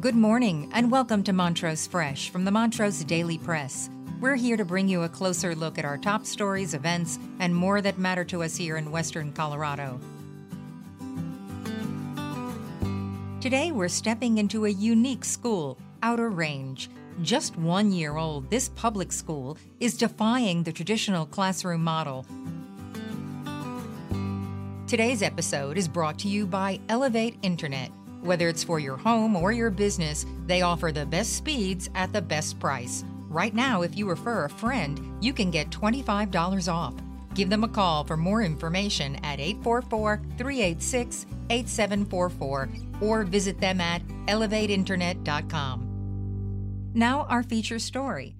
Good morning, and welcome to Montrose Fresh from the Montrose Daily Press. We're here to bring you a closer look at our top stories, events, and more that matter to us here in Western Colorado. Today, we're stepping into a unique school, Outer Range. Just one year old, this public school is defying the traditional classroom model. Today's episode is brought to you by Elevate Internet. Whether it's for your home or your business, they offer the best speeds at the best price. Right now, if you refer a friend, you can get $25 off. Give them a call for more information at 844 386 8744 or visit them at elevateinternet.com. Now, our feature story.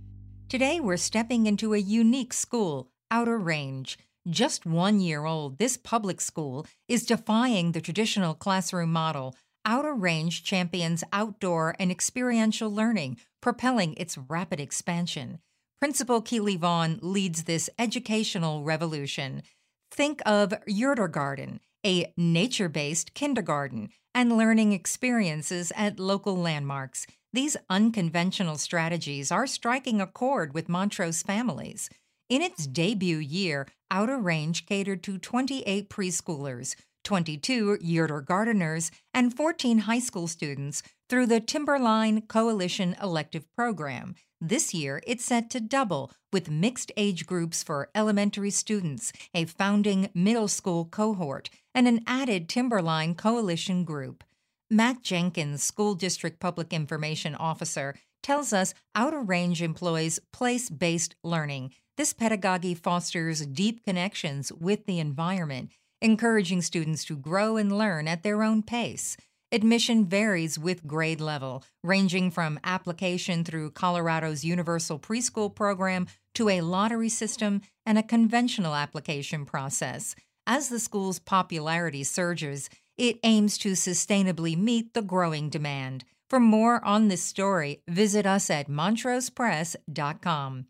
Today, we're stepping into a unique school, Outer Range. Just one year old, this public school is defying the traditional classroom model Outer Range champions outdoor and experiential learning, propelling its rapid expansion. Principal Keeley Vaughn leads this educational revolution. Think of Yurtergarten, a nature based kindergarten, and learning experiences at local landmarks. These unconventional strategies are striking a chord with Montrose families. In its debut year, Outer Range catered to 28 preschoolers, 22 Yurtergarteners, and 14 high school students through the Timberline Coalition elective program. This year, it's set to double with mixed age groups for elementary students, a founding middle school cohort, and an added Timberline Coalition group. Matt Jenkins, School District Public Information Officer, tells us Outer Range employs place based learning. This pedagogy fosters deep connections with the environment encouraging students to grow and learn at their own pace. Admission varies with grade level, ranging from application through Colorado's Universal Preschool Program to a lottery system and a conventional application process. As the school's popularity surges, it aims to sustainably meet the growing demand. For more on this story, visit us at montrosepress.com.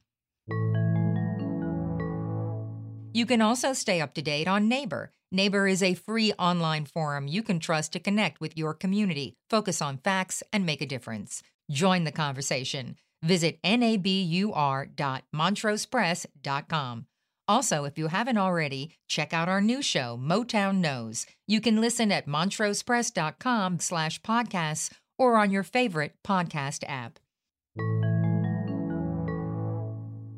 You can also stay up to date on Nabur. Nabur is a free online forum you can trust to connect with your community, focus on facts, and make a difference. Join the conversation. Visit nabur.montrosepress.com. Also, if you haven't already, check out our new show, Motown Knows. You can listen at montrosepress.com slash podcasts or on your favorite podcast app.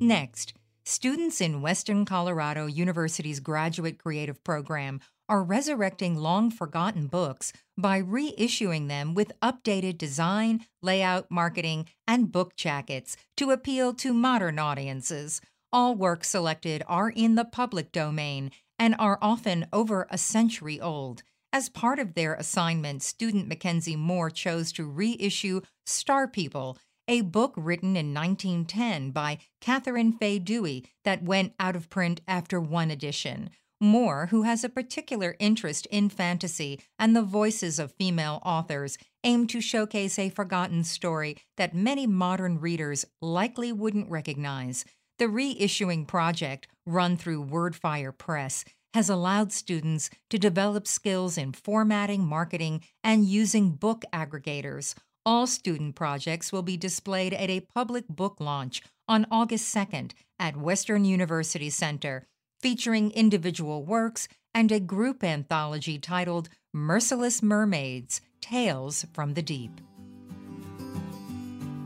Next, students in Western Colorado University's graduate creative program are resurrecting long forgotten books by reissuing them with updated design, layout, marketing, and book jackets to appeal to modern audiences. All works selected are in the public domain and are often over a century old. As part of their assignment, student Mackenzie Moore chose to reissue Star People a book written in 1910 by Catherine Fay Dewey that went out of print after one edition. Moore, who has a particular interest in fantasy and the voices of female authors, aimed to showcase a forgotten story that many modern readers likely wouldn't recognize. The reissuing project, run through Wordfire Press, has allowed students to develop skills in formatting, marketing, and using book aggregators, all student projects will be displayed at a public book launch on August 2nd at Western University Center, featuring individual works and a group anthology titled Merciless Mermaids Tales from the Deep.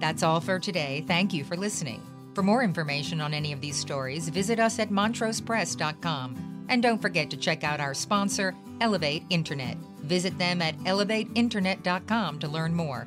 That's all for today. Thank you for listening. For more information on any of these stories, visit us at montrosepress.com. And don't forget to check out our sponsor, Elevate Internet. Visit them at elevateinternet.com to learn more.